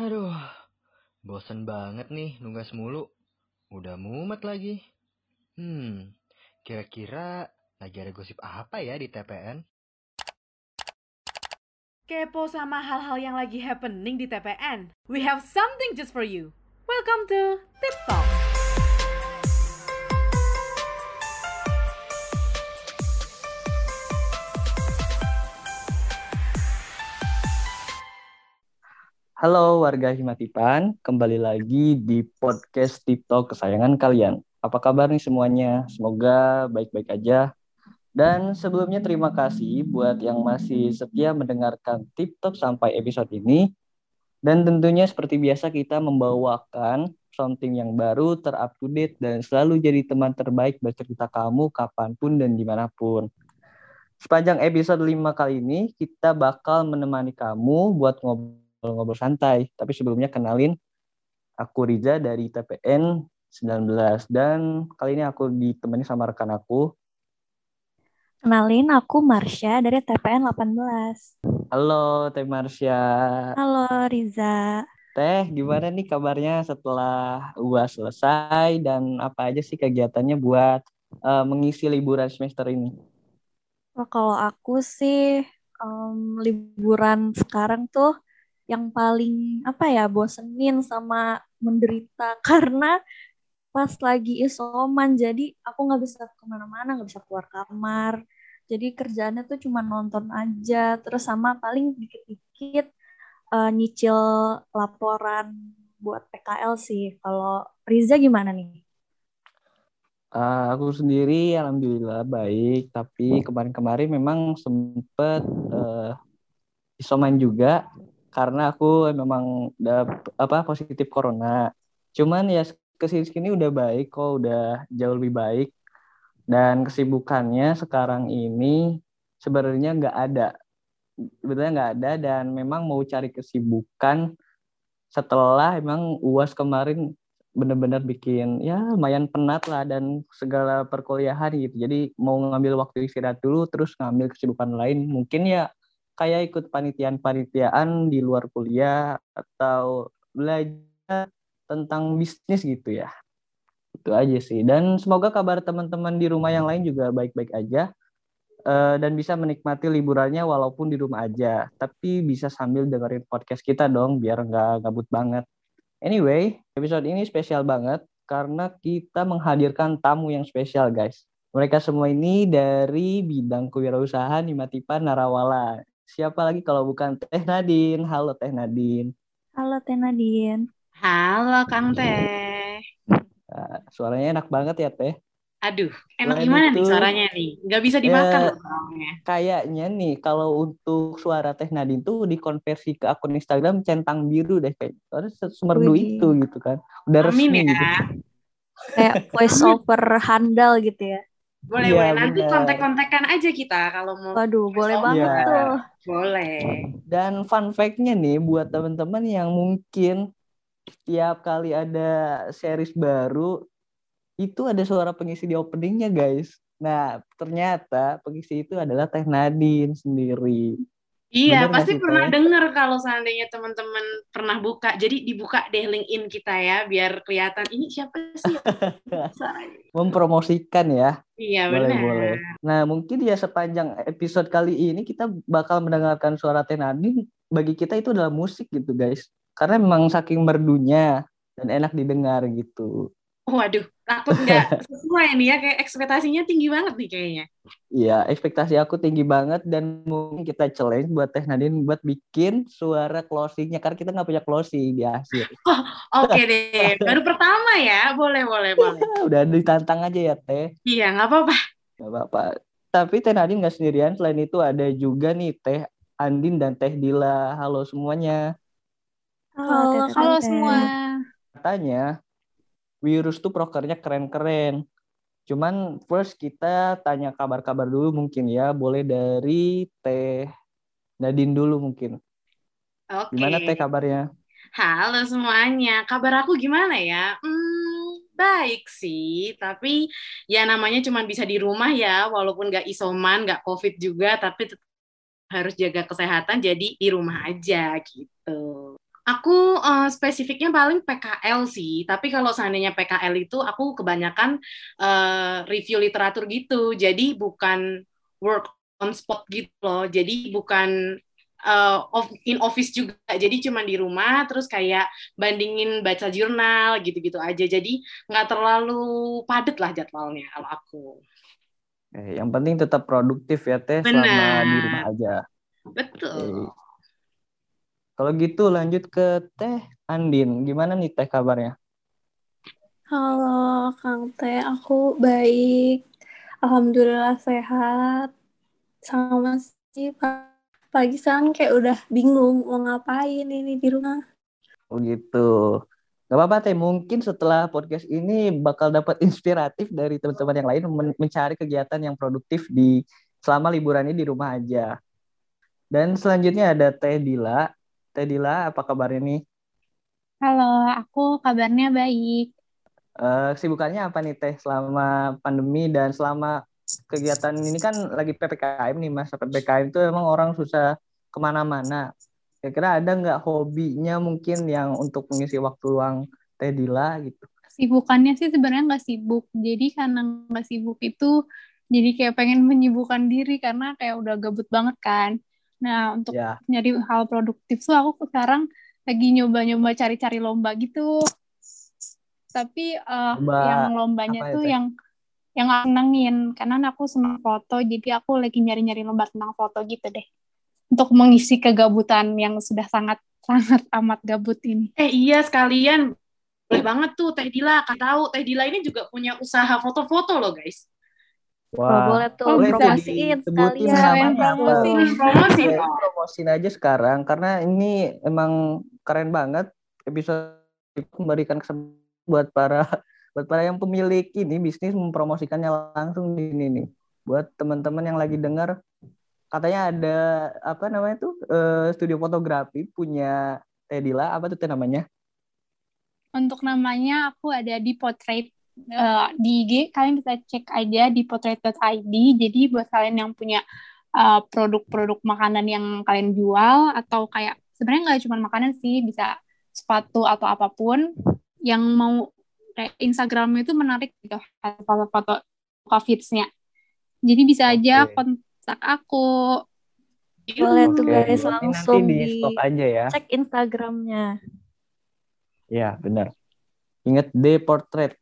Aduh, bosen banget nih nugas mulu. Udah mumet lagi. Hmm, kira-kira lagi ada gosip apa ya di TPN? Kepo sama hal-hal yang lagi happening di TPN? We have something just for you. Welcome to Tip Talk. Halo warga Himatipan, kembali lagi di podcast TikTok kesayangan kalian. Apa kabar nih semuanya? Semoga baik-baik aja. Dan sebelumnya terima kasih buat yang masih setia mendengarkan TikTok sampai episode ini. Dan tentunya seperti biasa kita membawakan something yang baru, terup to date, dan selalu jadi teman terbaik bercerita kamu kapan pun dan di mana pun. Sepanjang episode 5 kali ini, kita bakal menemani kamu buat ngobrol ngobrol santai. Tapi sebelumnya kenalin aku Riza dari TPN 19 dan kali ini aku ditemani sama rekan aku. Kenalin aku Marsha dari TPN 18. Halo Teh Marsha. Halo Riza. Teh, gimana nih kabarnya setelah UAS selesai dan apa aja sih kegiatannya buat uh, mengisi liburan semester ini? Oh, kalau aku sih um, liburan sekarang tuh yang paling apa ya bosenin sama menderita. Karena pas lagi isoman jadi aku nggak bisa ke mana-mana nggak bisa keluar kamar. Jadi kerjaannya tuh cuma nonton aja terus sama paling dikit-dikit uh, nyicil laporan buat PKL sih. Kalau Riza gimana nih? Uh, aku sendiri alhamdulillah baik. Tapi kemarin-kemarin memang sempet uh, isoman juga karena aku memang udah apa positif corona. Cuman ya ke sini sini udah baik kok, udah jauh lebih baik. Dan kesibukannya sekarang ini sebenarnya nggak ada, sebetulnya nggak ada dan memang mau cari kesibukan setelah emang uas kemarin benar-benar bikin ya lumayan penat lah dan segala perkuliahan gitu. Jadi mau ngambil waktu istirahat dulu terus ngambil kesibukan lain. Mungkin ya kayak ikut panitiaan-panitiaan di luar kuliah atau belajar tentang bisnis gitu ya. Itu aja sih. Dan semoga kabar teman-teman di rumah yang lain juga baik-baik aja uh, dan bisa menikmati liburannya walaupun di rumah aja. Tapi bisa sambil dengerin podcast kita dong biar nggak gabut banget. Anyway, episode ini spesial banget karena kita menghadirkan tamu yang spesial guys. Mereka semua ini dari bidang kewirausahaan di Narawala. Siapa lagi kalau bukan Teh Nadine? Halo Teh Nadine. Halo Teh Nadine. Halo Kang Teh. Nah, suaranya enak banget ya Teh. Aduh, enak Selain gimana itu, nih suaranya nih? Nggak bisa dimakan ya, Kayaknya nih, kalau untuk suara Teh Nadine tuh dikonversi ke akun Instagram centang biru deh. Kayak semerdu itu gitu kan. Udah Amin resmi ya. gitu. Kayak voice over handal gitu ya. Boleh, ya, boleh. Nanti kontak-kontakan aja kita kalau mau. Waduh, boleh banget ya. tuh. Boleh. Dan fun fact-nya nih buat teman-teman yang mungkin tiap kali ada series baru itu ada suara pengisi di openingnya guys. Nah, ternyata pengisi itu adalah Teh Nadine sendiri. Iya, Bener pasti pernah ya? dengar kalau seandainya teman-teman pernah buka. Jadi dibuka deh LinkedIn kita ya, biar kelihatan ini siapa sih. Mempromosikan ya. Iya, boleh, benar. Boleh. Nah, mungkin ya sepanjang episode kali ini kita bakal mendengarkan suara Tenadin. Bagi kita itu adalah musik gitu, guys. Karena memang saking merdunya dan enak didengar gitu. Waduh, takut nggak sesuai nih ya kayak ekspektasinya tinggi banget nih kayaknya. Iya, ekspektasi aku tinggi banget dan mungkin kita challenge buat Teh Nadine buat bikin suara closingnya karena kita nggak punya closing di akhir. Oh, Oke okay deh, baru pertama ya, boleh boleh boleh. Udah ditantang aja ya Teh. Iya, nggak apa-apa. Nggak apa-apa. Tapi Teh Nadine nggak sendirian, selain itu ada juga nih Teh Andin dan Teh Dila. Halo semuanya. Halo, halo, halo semua. Katanya Wirus tuh prokernya keren-keren. Cuman first kita tanya kabar-kabar dulu mungkin ya. Boleh dari Teh Nadine dulu mungkin. Oke. Gimana Teh kabarnya? Halo semuanya. Kabar aku gimana ya? Hmm, baik sih. Tapi ya namanya cuma bisa di rumah ya. Walaupun nggak isoman, nggak covid juga. Tapi harus jaga kesehatan jadi di rumah aja gitu. Aku uh, spesifiknya paling PKL sih, tapi kalau seandainya PKL itu aku kebanyakan uh, review literatur gitu, jadi bukan work on spot gitu loh, jadi bukan uh, in office juga, jadi cuma di rumah, terus kayak bandingin baca jurnal gitu-gitu aja, jadi nggak terlalu padat lah jadwalnya kalau aku. Eh, yang penting tetap produktif ya teh selama di rumah aja. Betul. Eh kalau gitu lanjut ke Teh Andin. Gimana nih Teh kabarnya? Halo Kang Teh, aku baik. Alhamdulillah sehat. Sama sih pagi sekarang kayak udah bingung mau ngapain ini di rumah. Oh gitu. Gak apa-apa Teh, mungkin setelah podcast ini bakal dapat inspiratif dari teman-teman yang lain men mencari kegiatan yang produktif di selama liburan ini di rumah aja. Dan selanjutnya ada Teh Dila. Teh Dila, apa kabarnya nih? Halo, aku kabarnya baik. Uh, kesibukannya apa nih Teh selama pandemi dan selama kegiatan ini kan lagi PPKM nih Mas. PPKM itu emang orang susah ke mana-mana. Kira-kira ada nggak hobinya mungkin yang untuk mengisi waktu luang Teh Dila gitu? Sibukannya sih sebenarnya nggak sibuk. Jadi karena nggak sibuk itu jadi kayak pengen menyibukkan diri karena kayak udah gabut banget kan. Nah, untuk yeah. nyari hal produktif tuh aku sekarang lagi nyoba-nyoba cari-cari lomba gitu. Tapi uh, lomba yang lombanya tuh ya, yang yang nangin karena aku senang foto, jadi aku lagi nyari-nyari lomba tentang foto gitu deh. Untuk mengisi kegabutan yang sudah sangat sangat amat gabut ini. Eh iya sekalian boleh banget tuh Teh Dila, kan tahu Teh Dila ini juga punya usaha foto-foto loh guys. Wah, boleh tuh oh, promosiin sekalian. Promosi, promosi. Promosiin aja sekarang karena ini emang keren banget episode memberikan kesempatan buat para buat para yang pemilik ini bisnis mempromosikannya langsung di ini nih. Buat teman-teman yang lagi dengar katanya ada apa namanya tuh uh, studio fotografi punya Tedila apa tuh namanya? Untuk namanya aku ada di Portrait uh, di IG kalian bisa cek aja di potret.id. Jadi buat kalian yang punya produk eh, produk-produk makanan yang kalian jual atau kayak sebenarnya nggak cuma makanan sih, bisa sepatu atau apa pun yang mau kayak Instagram itu menarik gitu foto-foto covidsnya. Jadi bisa aja okay. kontak aku. Boleh tuh guys langsung di, di aja ya. cek Instagramnya. Ya benar. Ingat D portrait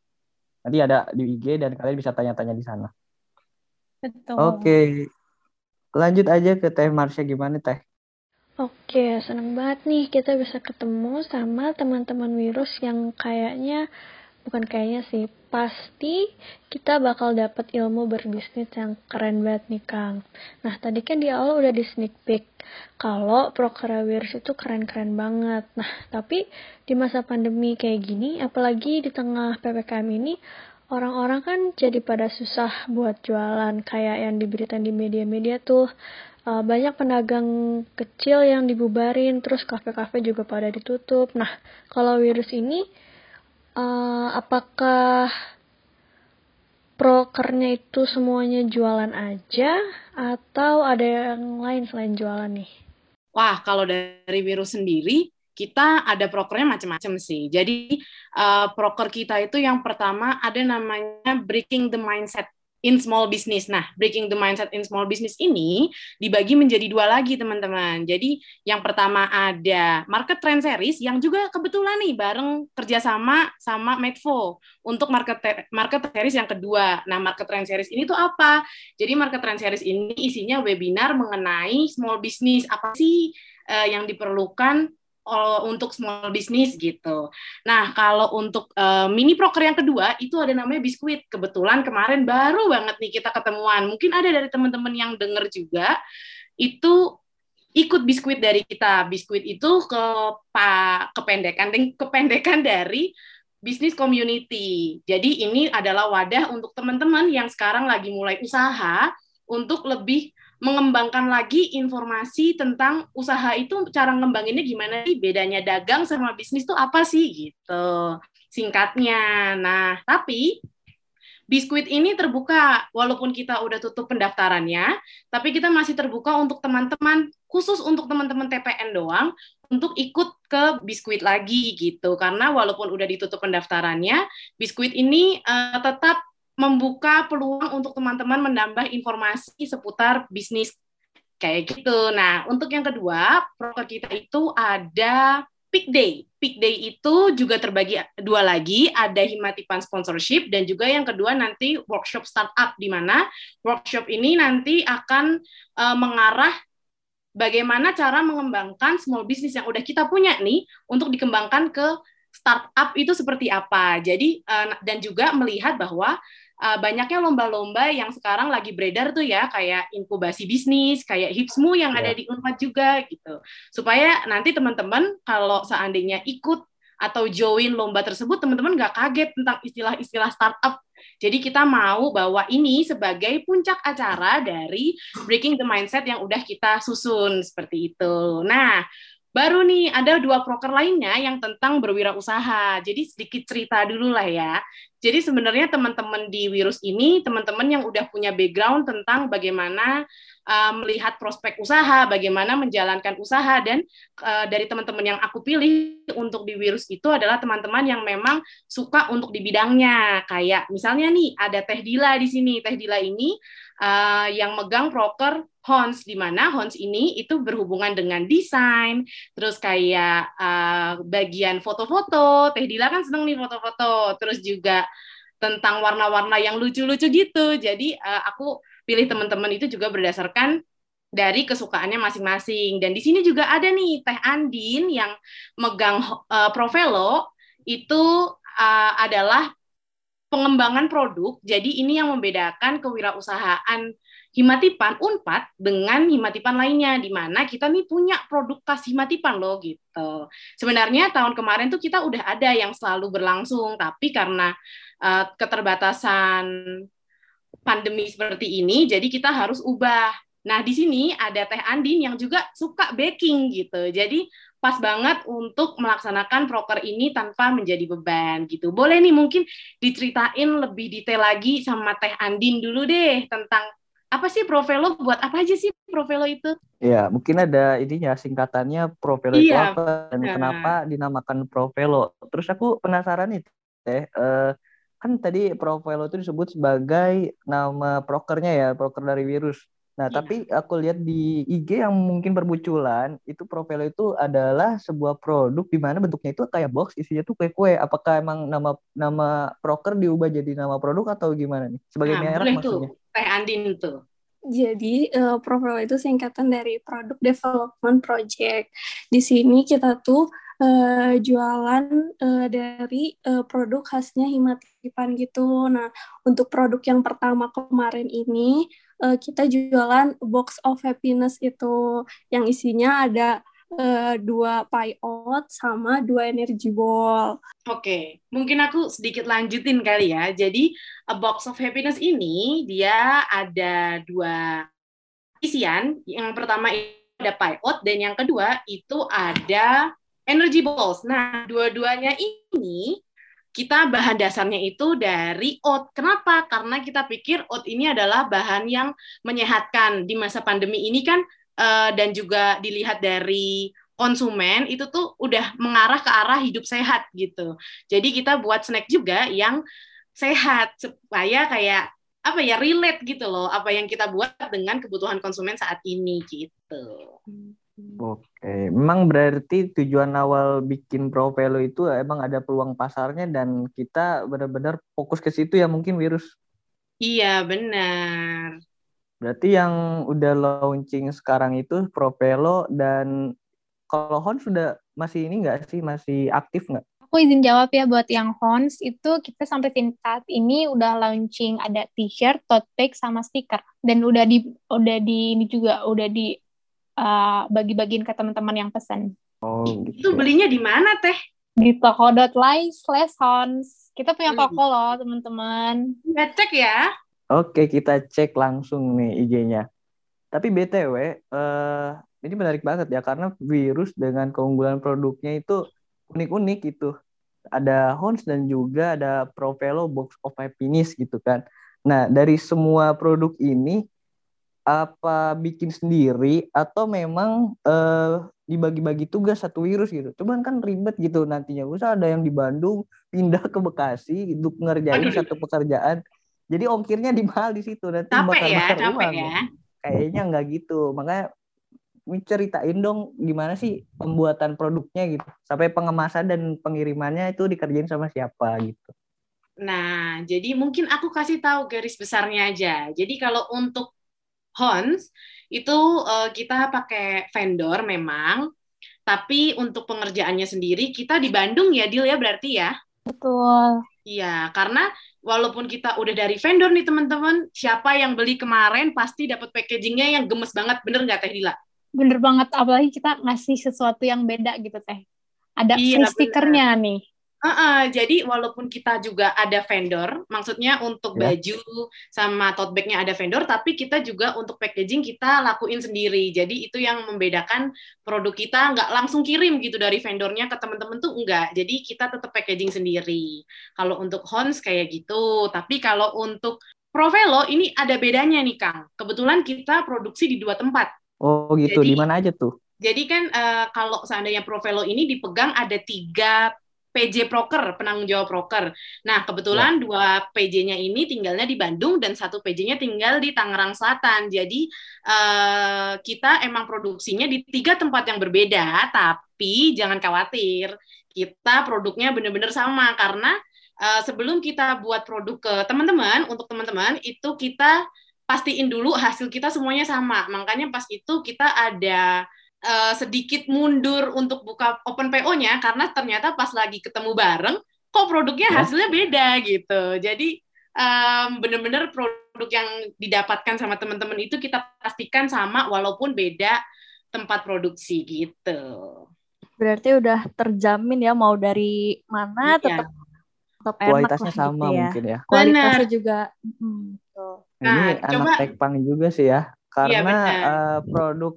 Nanti ada di IG dan kalian bisa tanya-tanya di sana. Betul. Oke. Lanjut aja ke Teh Marsha gimana Teh? Oke, seneng banget nih kita bisa ketemu sama teman-teman virus yang kayaknya bukan kayaknya sih pasti kita bakal dapat ilmu berbisnis yang keren banget nih Kang. Nah tadi kan di awal udah di sneak peek kalau Prokerawirus itu keren-keren banget. Nah tapi di masa pandemi kayak gini, apalagi di tengah ppkm ini, orang-orang kan jadi pada susah buat jualan kayak yang diberitain di media-media tuh. Uh, banyak pedagang kecil yang dibubarin, terus kafe-kafe juga pada ditutup. Nah, kalau virus ini uh, apakah prokernya itu semuanya jualan aja atau ada yang lain selain jualan nih? Wah, kalau dari virus sendiri, kita ada prokernya macam-macam sih. Jadi uh, proker kita itu yang pertama ada namanya breaking the mindset in small business. Nah, breaking the mindset in small business ini dibagi menjadi dua lagi, teman-teman. Jadi, yang pertama ada market trend series yang juga kebetulan nih bareng kerjasama sama Medvo untuk market market series yang kedua. Nah, market trend series ini tuh apa? Jadi, market trend series ini isinya webinar mengenai small business. Apa sih uh, yang diperlukan untuk small business gitu. Nah, kalau untuk uh, mini proker yang kedua itu ada namanya biskuit. Kebetulan kemarin baru banget nih kita ketemuan. Mungkin ada dari teman-teman yang dengar juga itu ikut biskuit dari kita. Biskuit itu ke pak kependekan kependekan dari bisnis community. Jadi ini adalah wadah untuk teman-teman yang sekarang lagi mulai usaha untuk lebih mengembangkan lagi informasi tentang usaha itu cara ngembanginnya gimana sih? Bedanya dagang sama bisnis tuh apa sih? Gitu singkatnya. Nah tapi Biskuit ini terbuka, walaupun kita udah tutup pendaftarannya, tapi kita masih terbuka untuk teman-teman, khusus untuk teman-teman TPN doang, untuk ikut ke biskuit lagi gitu. Karena walaupun udah ditutup pendaftarannya, biskuit ini uh, tetap membuka peluang untuk teman-teman menambah informasi seputar bisnis kayak gitu. Nah, untuk yang kedua, proker kita itu ada Peak Day. Peak Day itu juga terbagi dua lagi, ada Himatipan sponsorship dan juga yang kedua nanti workshop startup di mana workshop ini nanti akan uh, mengarah bagaimana cara mengembangkan small business yang udah kita punya nih untuk dikembangkan ke startup itu seperti apa. Jadi uh, dan juga melihat bahwa uh, banyaknya lomba-lomba yang sekarang lagi beredar tuh ya kayak inkubasi bisnis, kayak Hipsmu yang yeah. ada di Unpad juga gitu. Supaya nanti teman-teman kalau seandainya ikut atau join lomba tersebut teman-teman nggak kaget tentang istilah-istilah startup. Jadi kita mau bahwa ini sebagai puncak acara dari Breaking the Mindset yang udah kita susun seperti itu. Nah, baru nih ada dua proker lainnya yang tentang berwirausaha. Jadi sedikit cerita dulu lah ya. Jadi sebenarnya teman-teman di virus ini, teman-teman yang udah punya background tentang bagaimana uh, melihat prospek usaha, bagaimana menjalankan usaha, dan uh, dari teman-teman yang aku pilih untuk di virus itu adalah teman-teman yang memang suka untuk di bidangnya. Kayak misalnya nih ada Teh Dila di sini. Teh Dila ini uh, yang megang proker Hons di mana Hons ini itu berhubungan dengan desain, terus kayak bagian foto-foto. Teh Dila kan seneng nih foto-foto, terus juga tentang warna-warna yang lucu-lucu gitu. Jadi aku pilih teman-teman itu juga berdasarkan dari kesukaannya masing-masing. Dan di sini juga ada nih Teh Andin yang megang uh, Provelo itu uh, adalah pengembangan produk. Jadi ini yang membedakan kewirausahaan Himatipan Unpad dengan Himatipan lainnya di mana kita nih punya produk khas Himatipan loh gitu. Sebenarnya tahun kemarin tuh kita udah ada yang selalu berlangsung tapi karena uh, keterbatasan pandemi seperti ini jadi kita harus ubah. Nah, di sini ada Teh Andin yang juga suka baking gitu. Jadi pas banget untuk melaksanakan proker ini tanpa menjadi beban gitu. Boleh nih mungkin diceritain lebih detail lagi sama Teh Andin dulu deh tentang apa sih Provelo buat apa aja sih Provelo itu? Ya, mungkin ada ininya singkatannya Provelo iya, itu apa dan kenapa dinamakan Provelo. Terus aku penasaran nih Teh, uh, kan tadi Provelo itu disebut sebagai nama prokernya ya, proker dari virus. Nah, iya. tapi aku lihat di IG yang mungkin bermunculan, itu Provelo itu adalah sebuah produk di mana bentuknya itu kayak box, isinya tuh kue-kue. Apakah emang nama nama proker diubah jadi nama produk atau gimana nih? Sebagai nah, merek maksudnya? Tuh. Teh Andin tuh. Jadi uh, Provelo itu singkatan dari Product Development Project. Di sini kita tuh uh, jualan uh, dari uh, produk khasnya Himatipan gitu. Nah, untuk produk yang pertama kemarin ini uh, kita jualan box of happiness itu yang isinya ada uh, dua pie oat sama dua energy ball. Oke, okay. mungkin aku sedikit lanjutin kali ya. Jadi a box of happiness ini dia ada dua isian. Yang pertama ada pie oat dan yang kedua itu ada energy balls. Nah, dua-duanya ini kita bahan dasarnya itu dari oat. Kenapa? Karena kita pikir oat ini adalah bahan yang menyehatkan di masa pandemi ini kan uh, dan juga dilihat dari konsumen itu tuh udah mengarah ke arah hidup sehat gitu. Jadi kita buat snack juga yang sehat supaya kayak apa ya relate gitu loh apa yang kita buat dengan kebutuhan konsumen saat ini gitu. Oke, memang berarti tujuan awal bikin Provelo itu emang ada peluang pasarnya dan kita benar-benar fokus ke situ ya mungkin virus. Iya, benar. Berarti yang udah launching sekarang itu Provelo dan kalau Hon sudah masih ini nggak sih, masih aktif nggak? Aku izin jawab ya buat yang Hons itu kita sampai saat ini udah launching ada t-shirt, tote bag sama stiker dan udah di udah di ini juga udah di uh, bagi-bagiin ke teman-teman yang pesan. Oh, gitu. Itu belinya di mana teh? Di toko.live slash hons. Kita punya toko loh teman-teman. Kita cek ya. Oke, kita cek langsung nih IG-nya. Tapi BTW, eh, ini menarik banget ya karena virus dengan keunggulan produknya itu unik-unik itu. ada Hons dan juga ada Provelo Box of Happiness gitu kan. Nah, dari semua produk ini apa bikin sendiri atau memang uh, dibagi-bagi tugas satu virus gitu. Cuman kan ribet gitu nantinya. Usah ada yang di Bandung pindah ke Bekasi untuk ngerjain Aduh. satu pekerjaan. Jadi ongkirnya di mahal di situ nanti capek bakar ya, capek uang. Ya. Kayaknya nggak gitu. Makanya ceritain dong gimana sih pembuatan produknya gitu. Sampai pengemasan dan pengirimannya itu dikerjain sama siapa gitu. Nah, jadi mungkin aku kasih tahu garis besarnya aja. Jadi kalau untuk Hons itu uh, kita pakai vendor memang, tapi untuk pengerjaannya sendiri kita di Bandung ya, Dil ya berarti ya? Betul. Iya, karena walaupun kita udah dari vendor nih teman-teman, siapa yang beli kemarin pasti dapat packagingnya yang gemes banget, bener nggak Teh Dila? Bener banget, apalagi kita ngasih sesuatu yang beda gitu Teh. Ada iya, free stikernya nih. Uh, uh, jadi walaupun kita juga ada vendor, maksudnya untuk yeah. baju sama tote bagnya ada vendor, tapi kita juga untuk packaging kita lakuin sendiri. Jadi itu yang membedakan produk kita nggak langsung kirim gitu dari vendornya ke teman-teman tuh enggak. Jadi kita tetap packaging sendiri. Kalau untuk Hons kayak gitu, tapi kalau untuk Provelo ini ada bedanya nih Kang. Kebetulan kita produksi di dua tempat. Oh gitu, di mana aja tuh? Jadi kan uh, kalau seandainya Provelo ini dipegang ada tiga PJ Proker, penanggung jawab proker. Nah, kebetulan ya. dua PJ-nya ini tinggalnya di Bandung dan satu PJ-nya tinggal di Tangerang Selatan. Jadi uh, kita emang produksinya di tiga tempat yang berbeda, tapi jangan khawatir, kita produknya benar-benar sama karena uh, sebelum kita buat produk ke teman-teman, untuk teman-teman itu kita pastiin dulu hasil kita semuanya sama. Makanya pas itu kita ada uh, sedikit mundur untuk buka open PO-nya karena ternyata pas lagi ketemu bareng kok produknya hasilnya beda gitu. Jadi um, benar-benar produk yang didapatkan sama teman-teman itu kita pastikan sama walaupun beda tempat produksi gitu. Berarti udah terjamin ya mau dari mana iya. tetap tetap kualitasnya enak sama gitu ya. mungkin ya. Kualitasnya juga. Hmm, Nah, ini coba, anak tekpang juga sih ya karena iya, uh, produk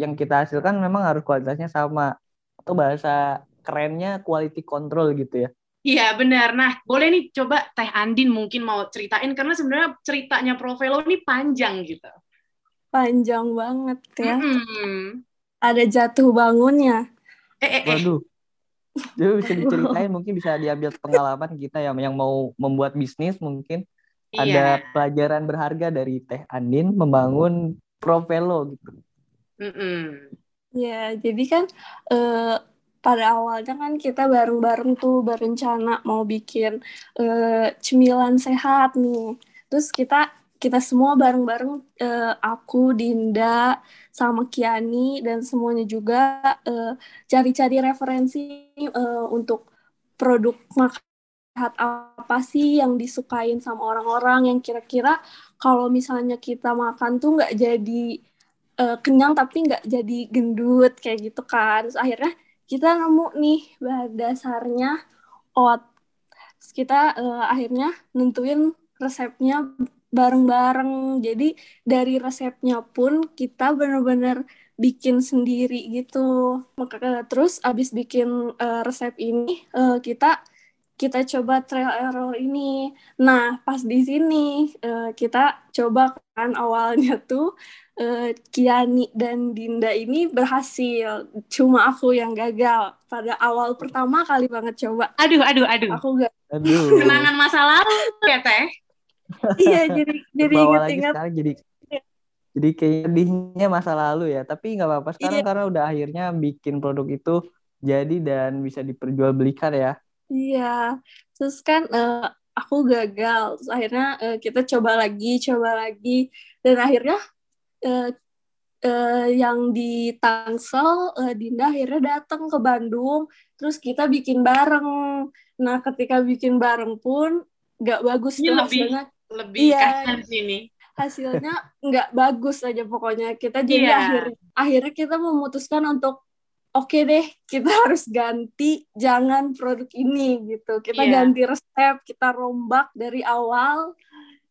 yang kita hasilkan memang harus kualitasnya sama atau bahasa kerennya quality control gitu ya. Iya benar. Nah boleh nih coba Teh Andin mungkin mau ceritain karena sebenarnya ceritanya Provelo ini panjang gitu. Panjang banget ya. Mm-hmm. Ada jatuh bangunnya. Eh, eh, eh. Waduh. Jadi bisa diceritain mungkin bisa diambil pengalaman kita yang yang mau membuat bisnis mungkin Iya. Ada pelajaran berharga dari Teh Andin membangun Provelo gitu. Mm -mm. Ya, jadi kan uh, pada awalnya kan kita bareng-bareng tuh berencana mau bikin uh, cemilan sehat nih. Terus kita kita semua bareng-bareng uh, aku, Dinda, sama Kiani dan semuanya juga cari-cari uh, referensi uh, untuk produk makanan sehat apa sih yang disukain sama orang-orang yang kira-kira kalau misalnya kita makan tuh nggak jadi uh, kenyang tapi nggak jadi gendut kayak gitu kan. Terus akhirnya kita nemu nih dasarnya oat. Terus kita uh, akhirnya nentuin resepnya bareng-bareng. Jadi dari resepnya pun kita bener-bener bikin sendiri gitu. Maka terus abis bikin uh, resep ini uh, kita kita coba trial error ini. Nah, pas di sini uh, kita coba kan awalnya tuh uh, Kiani dan Dinda ini berhasil. Cuma aku yang gagal pada awal pertama kali banget coba. Aduh, aduh, aduh. Aku gak. Aduh. Kenangan masa lalu ya, Teh? iya, jadi jadi inget-inget. Jadi jadi kayak sedihnya masa lalu ya, tapi nggak apa-apa sekarang iya. karena udah akhirnya bikin produk itu jadi dan bisa diperjualbelikan ya. Iya, terus kan uh, aku gagal. Terus akhirnya uh, kita coba lagi, coba lagi, dan akhirnya uh, uh, yang di Tangsel, uh, Dinda akhirnya datang ke Bandung, terus kita bikin bareng. Nah, ketika bikin bareng pun nggak bagus Ini lebih, hasilnya. Lebih iya, sini. Hasilnya nggak bagus aja pokoknya. Kita jadi yeah. akhir, akhirnya kita memutuskan untuk oke okay deh kita harus ganti jangan produk ini gitu kita yeah. ganti resep kita rombak dari awal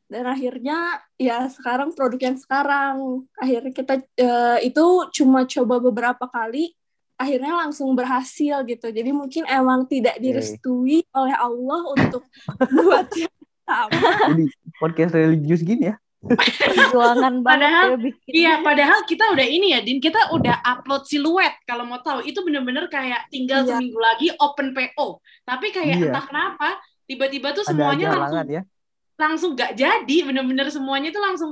dan akhirnya ya sekarang produk yang sekarang akhirnya kita uh, itu cuma coba beberapa kali akhirnya langsung berhasil gitu. Jadi mungkin emang tidak direstui okay. oleh Allah untuk buat yang sama. Jadi podcast religius gini ya. Perjuangan padahal, ya Iya, padahal kita udah ini ya, Din, kita udah upload siluet kalau mau tahu. Itu bener-bener kayak tinggal iya. seminggu lagi open PO. Tapi kayak iya. entah kenapa tiba-tiba tuh semuanya langsung ya? langsung gak jadi, bener-bener semuanya tuh langsung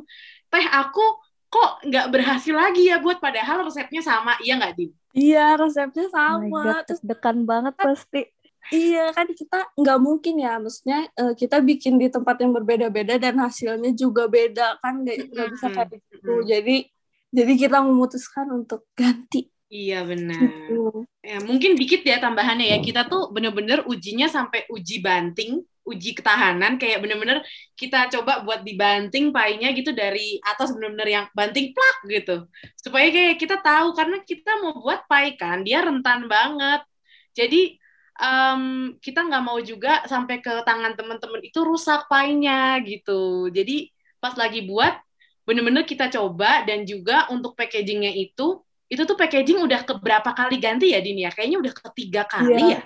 teh aku kok nggak berhasil lagi ya buat padahal resepnya sama, iya nggak Din? Iya, resepnya sama. Oh God, Terus dekan banget pasti. Iya kan kita nggak mungkin ya, maksudnya uh, kita bikin di tempat yang berbeda-beda dan hasilnya juga beda kan nggak nggak bisa kayak gitu. Jadi jadi kita memutuskan untuk ganti. Iya benar. Gitu. Ya, mungkin dikit ya tambahannya ya kita tuh bener-bener ujinya sampai uji banting, uji ketahanan kayak bener-bener kita coba buat dibanting painya gitu dari atas bener-bener yang banting plak gitu supaya kayak kita tahu karena kita mau buat pai kan dia rentan banget jadi um, kita nggak mau juga sampai ke tangan teman-teman itu rusak painya gitu. Jadi pas lagi buat bener-bener kita coba dan juga untuk packagingnya itu itu tuh packaging udah keberapa kali ganti ya Din ya? Kayaknya udah ketiga kali iya, ya.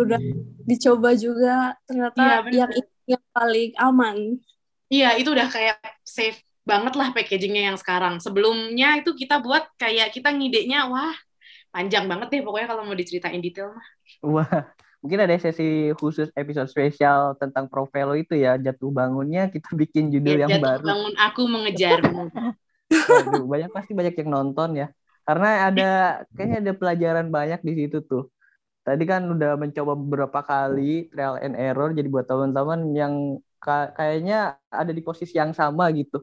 Udah dicoba juga ternyata iya, yang yang paling aman. Iya, itu udah kayak safe banget lah packagingnya yang sekarang. Sebelumnya itu kita buat kayak kita ngidenya wah panjang banget deh pokoknya kalau mau diceritain detail mah. Wah, mungkin ada sesi khusus episode spesial tentang Profelo itu ya jatuh bangunnya kita bikin judul ya, yang jatuh baru. bangun aku mengejarmu. Waduh, banyak pasti banyak yang nonton ya. Karena ada kayaknya ada pelajaran banyak di situ tuh. Tadi kan udah mencoba beberapa kali trial and error jadi buat teman-teman yang kayaknya ada di posisi yang sama gitu.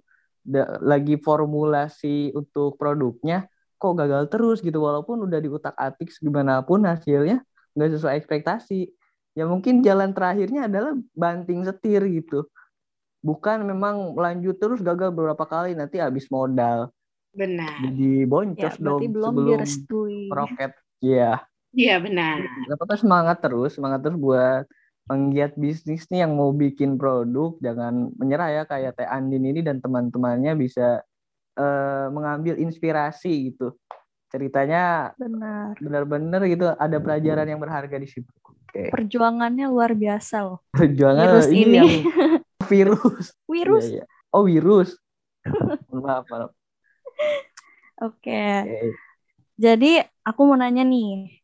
lagi formulasi untuk produknya kok gagal terus gitu walaupun udah diutak-atik gimana pun hasilnya nggak sesuai ekspektasi. Ya mungkin jalan terakhirnya adalah banting setir gitu. Bukan memang lanjut terus gagal beberapa kali nanti habis modal. Benar. Jadi boncos ya, dong belum sebelum direstui. roket. Ya iya benar. Nggak apa-apa semangat terus semangat terus buat penggiat bisnis nih yang mau bikin produk. Jangan menyerah ya kayak Teh Andin ini dan teman-temannya bisa uh, mengambil inspirasi gitu. Ceritanya benar. benar-benar gitu ada pelajaran yang berharga di situ. Okay. perjuangannya luar biasa loh. Perjuangan virus ini, ini. Yang virus. Virus. Iya, iya. oh virus. Maaf maaf oke. Okay. okay. jadi aku mau nanya nih.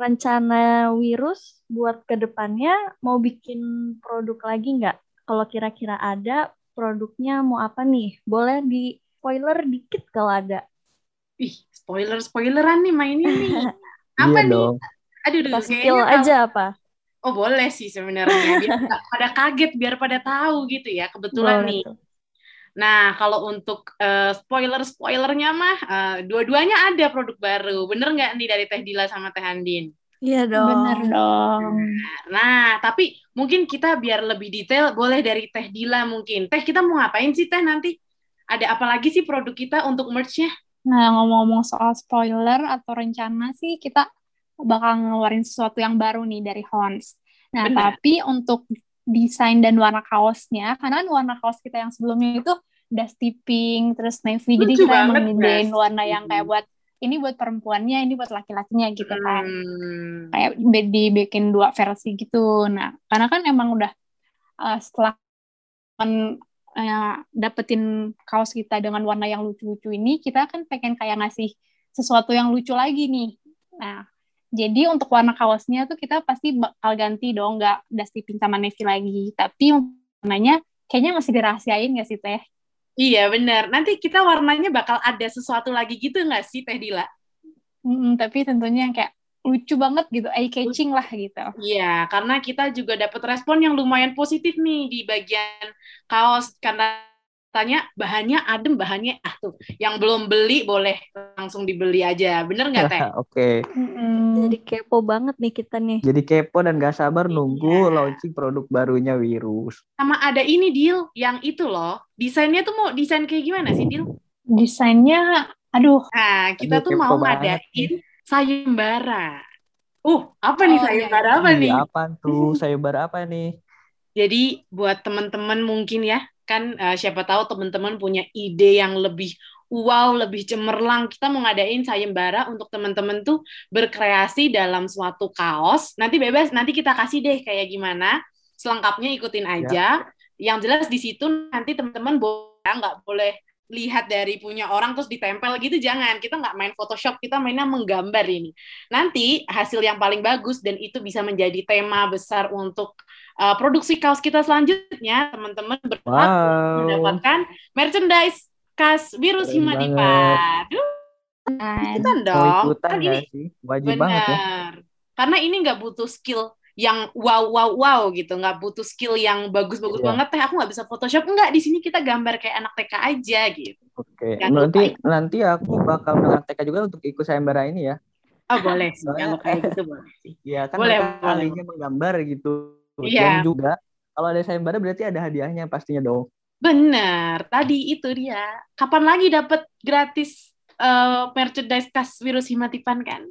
Rencana virus buat ke depannya mau bikin produk lagi nggak? Kalau kira-kira ada produknya mau apa nih? Boleh di spoiler dikit kalau ada. Ih, spoiler spoileran nih mainnya nih. Apa iya nih? Dong. Aduh, aduh skill aja apa? Oh boleh sih sebenarnya biar pada kaget biar pada tahu gitu ya kebetulan boleh nih. Tuh. Nah kalau untuk uh, eh, spoiler spoilernya mah uh, dua-duanya ada produk baru bener nggak nih dari Teh Dila sama Teh Andin? Iya dong. Bener dong. Nah tapi mungkin kita biar lebih detail boleh dari Teh Dila mungkin. Teh kita mau ngapain sih Teh nanti? Ada apa lagi sih produk kita untuk merch-nya? Nah, ngomong-ngomong soal spoiler atau rencana sih, kita bakal ngeluarin sesuatu yang baru nih dari Hons. Nah, Benar. tapi untuk desain dan warna kaosnya, karena kan warna kaos kita yang sebelumnya itu dusty pink, terus navy, jadi kita yang warna yang kayak buat ini buat perempuannya, ini buat laki-lakinya gitu kan. Hmm. Kayak dibikin dua versi gitu. Nah, karena kan emang udah uh, setelah uh, dapetin kaos kita dengan warna yang lucu-lucu ini, kita kan pengen kayak ngasih sesuatu yang lucu lagi nih. Nah, jadi untuk warna kaosnya tuh kita pasti bakal ganti dong, nggak dusty pink sama navy lagi. Tapi warnanya kayaknya masih dirahasiain nggak sih Teh? Iya benar. Nanti kita warnanya bakal ada sesuatu lagi gitu nggak sih Teh Dila? Mm, tapi tentunya yang kayak lucu banget gitu, eye catching lah gitu. Iya, karena kita juga dapat respon yang lumayan positif nih di bagian kaos karena tanya bahannya adem bahannya ah tuh yang belum beli boleh langsung dibeli aja bener nggak teh? Oke. Okay. Jadi kepo banget nih kita nih. Jadi kepo dan gak sabar iya. nunggu launching produk barunya virus. Sama ada ini deal yang itu loh desainnya tuh mau desain kayak gimana sih deal? Desainnya aduh. Nah kita aduh, tuh mau ngadain sayembara. Uh, apa nih oh, sayembara iya. apa nih? Apa tuh sayembara apa nih? Jadi buat teman-teman mungkin ya, kan uh, siapa tahu teman-teman punya ide yang lebih wow, lebih cemerlang. Kita mau ngadain sayembara untuk teman-teman tuh berkreasi dalam suatu kaos. Nanti bebas, nanti kita kasih deh kayak gimana. Selengkapnya ikutin ya. aja. Ya. Yang jelas di situ nanti teman-teman boleh nggak boleh lihat dari punya orang terus ditempel gitu jangan. Kita nggak main Photoshop kita mainnya menggambar ini. Nanti hasil yang paling bagus dan itu bisa menjadi tema besar untuk uh, produksi kaos kita selanjutnya teman-teman berhak wow. mendapatkan merchandise khas virus himatipa ikutan dong ikutan kan ini sih? wajib benar. banget ya. Karena ini nggak butuh skill yang wow wow wow gitu nggak butuh skill yang bagus-bagus yeah. banget teh aku nggak bisa Photoshop. Nggak di sini kita gambar kayak anak TK aja gitu. Oke okay. nanti nanti aku bakal anak TK juga untuk ikut sayembara ini ya. Oh boleh sih. Kalau kayak gitu boleh sih. Ya kan boleh, boleh. menggambar gitu. Iya. dan juga kalau ada sayembara berarti ada hadiahnya pastinya dong. Benar tadi itu dia. Kapan lagi dapat gratis uh, merchandise khas virus himatipan kan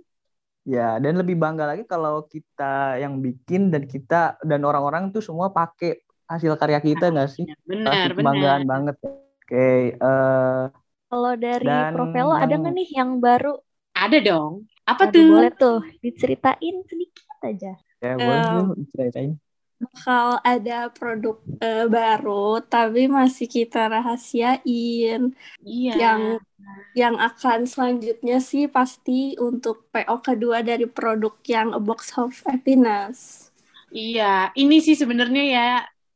Ya, dan lebih bangga lagi kalau kita yang bikin dan kita dan orang-orang tuh semua pakai hasil karya kita nggak sih? Benar, Pasti kebanggaan benar. banget. Oke, okay, uh, eh, kalau dari Profelo yang... ada nggak nih yang baru? Ada dong. Apa Aduh, tuh? Boleh tuh diceritain sedikit aja. Ya, boleh um, diceritain bakal ada produk uh, baru tapi masih kita rahasiain. Iya. Yang yang akan selanjutnya sih pasti untuk PO kedua dari produk yang A Box of Happiness. Iya, ini sih sebenarnya ya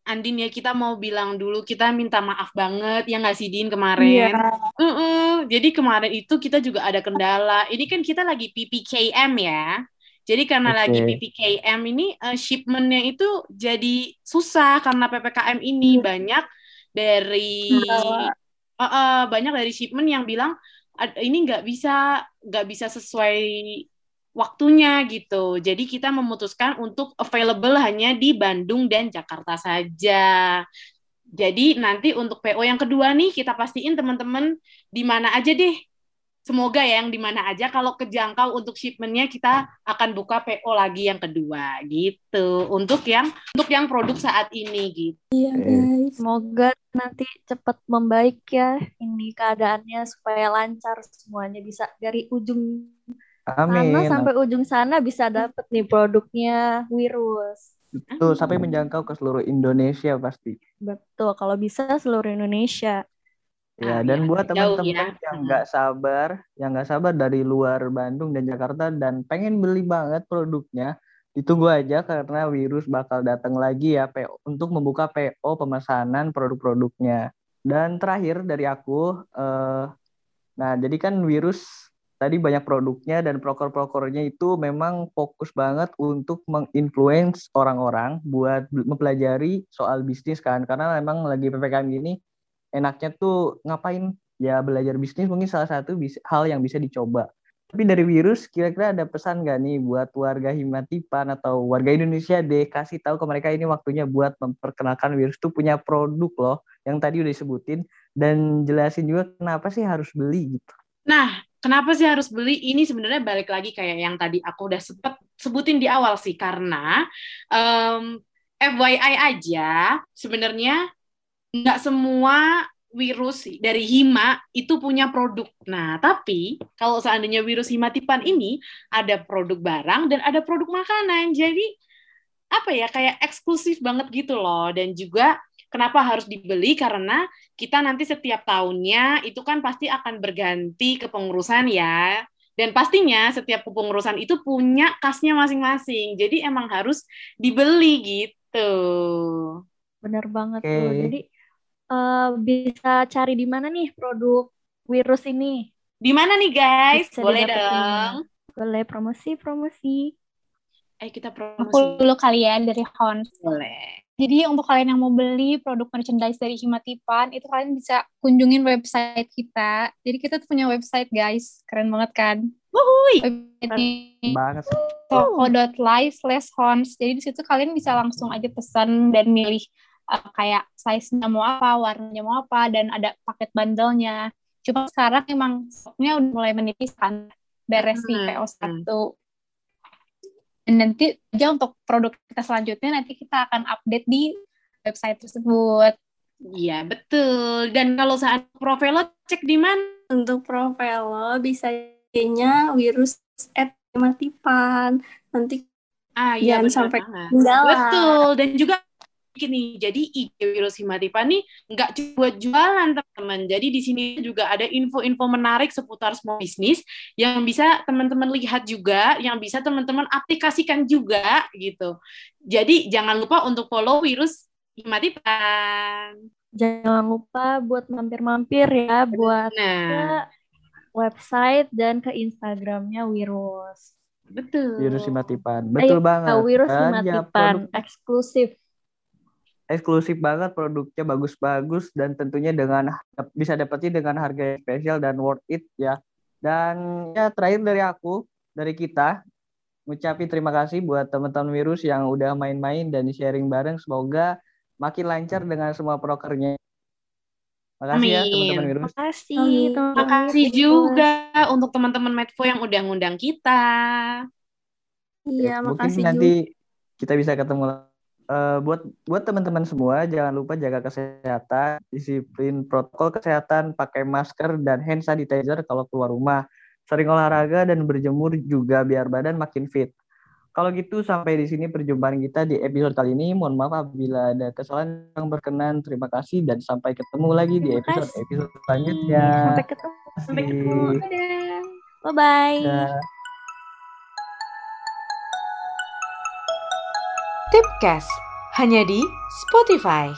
Andin ya kita mau bilang dulu kita minta maaf banget yang ngasih Din kemarin. Iya. Uh -uh. Jadi kemarin itu kita juga ada kendala. Ini kan kita lagi PPKM ya. Jadi karena okay. lagi PPKM ini uh, shipmentnya itu jadi susah karena ppkm ini hmm. banyak dari uh, uh, banyak dari shipment yang bilang ini nggak bisa nggak bisa sesuai waktunya gitu. Jadi kita memutuskan untuk available hanya di Bandung dan Jakarta saja. Jadi nanti untuk PO yang kedua nih kita pastiin teman-teman di mana aja deh semoga ya yang di mana aja kalau kejangkau untuk shipmentnya kita akan buka PO lagi yang kedua gitu untuk yang untuk yang produk saat ini gitu. Iya guys. Semoga nanti cepat membaik ya ini keadaannya supaya lancar semuanya bisa dari ujung Amin. sana sampai ujung sana bisa dapet nih produknya virus. Betul, sampai menjangkau ke seluruh Indonesia pasti. Betul, kalau bisa seluruh Indonesia. Ya, ah, dan ya, buat teman-teman ya. yang nggak sabar, yang nggak sabar dari luar Bandung dan Jakarta dan pengen beli banget produknya, ditunggu aja karena virus bakal datang lagi ya PO, untuk membuka PO pemesanan produk-produknya. Dan terakhir dari aku, eh, nah jadi kan virus tadi banyak produknya dan proker-prokernya itu memang fokus banget untuk menginfluence orang-orang buat mempelajari soal bisnis kan, karena memang lagi ppkm gini enaknya tuh ngapain ya belajar bisnis mungkin salah satu bisa, hal yang bisa dicoba. Tapi dari virus kira-kira ada pesan nggak nih buat warga Himatipan atau warga Indonesia deh kasih tahu ke mereka ini waktunya buat memperkenalkan virus tuh punya produk loh yang tadi udah disebutin dan jelasin juga kenapa sih harus beli gitu. Nah, kenapa sih harus beli? Ini sebenarnya balik lagi kayak yang tadi aku udah sempet sebutin di awal sih karena um, FYI aja sebenarnya nggak semua virus dari hima itu punya produk. Nah, tapi kalau seandainya virus himatipan ini ada produk barang dan ada produk makanan. Jadi apa ya kayak eksklusif banget gitu loh dan juga kenapa harus dibeli karena kita nanti setiap tahunnya itu kan pasti akan berganti kepengurusan ya. Dan pastinya setiap kepengurusan itu punya kasnya masing-masing. Jadi emang harus dibeli gitu. Benar banget okay. tuh. Jadi uh, bisa cari di mana nih produk virus ini? Di mana nih guys? Bisa Boleh dong. Boleh promosi promosi. Ayo kita promosi. Aku dulu kalian dari Hon. Boleh. Jadi untuk kalian yang mau beli produk merchandise dari Himatipan, itu kalian bisa kunjungin website kita. Jadi kita tuh punya website guys, keren banget kan? Wuhui. Banget. Toko.live slash hons. Jadi di situ kalian bisa langsung aja pesan dan milih uh, kayak size-nya mau apa, warnanya mau apa, dan ada paket bandelnya. Cuma sekarang emang stoknya udah mulai menipis kan, beres di hmm. PO1. Dan nanti aja untuk produk kita selanjutnya nanti kita akan update di website tersebut. Iya, betul. Dan kalau saat profil cek di mana? untuk profil lo bisa nya virus at matipan nanti ah iya sampai betul dan juga gini, jadi IG Virus Himatipa nih nggak cuma buat jualan teman-teman. Jadi di sini juga ada info-info menarik seputar small business yang bisa teman-teman lihat juga, yang bisa teman-teman aplikasikan juga gitu. Jadi jangan lupa untuk follow Virus Himatipa. Jangan lupa buat mampir-mampir ya buat nah. ke website dan ke Instagramnya Virus. Betul. Virus Himatipan. Betul Ayo, banget. Virus Himatipan eksklusif eksklusif banget produknya bagus-bagus dan tentunya dengan bisa dapetin dengan harga spesial dan worth it ya. Dan ya terakhir dari aku dari kita ngucapin terima kasih buat teman-teman virus yang udah main-main dan sharing bareng. Semoga makin lancar dengan semua prokernya. Makasih ya teman-teman virus. Makasih. Terima kasih juga. untuk teman-teman Medfo yang udah ngundang kita. Iya, makasih Mungkin nanti kita bisa ketemu uh, buat buat teman-teman semua jangan lupa jaga kesehatan, disiplin protokol kesehatan, pakai masker dan hand sanitizer kalau keluar rumah. Sering olahraga dan berjemur juga biar badan makin fit. Kalau gitu sampai di sini perjumpaan kita di episode kali ini. Mohon maaf apabila ada kesalahan yang berkenan. Terima kasih dan sampai ketemu lagi di episode episode selanjutnya. Sampai ketemu. Sampai ketemu. Bye bye. Tipcast hanya di Spotify.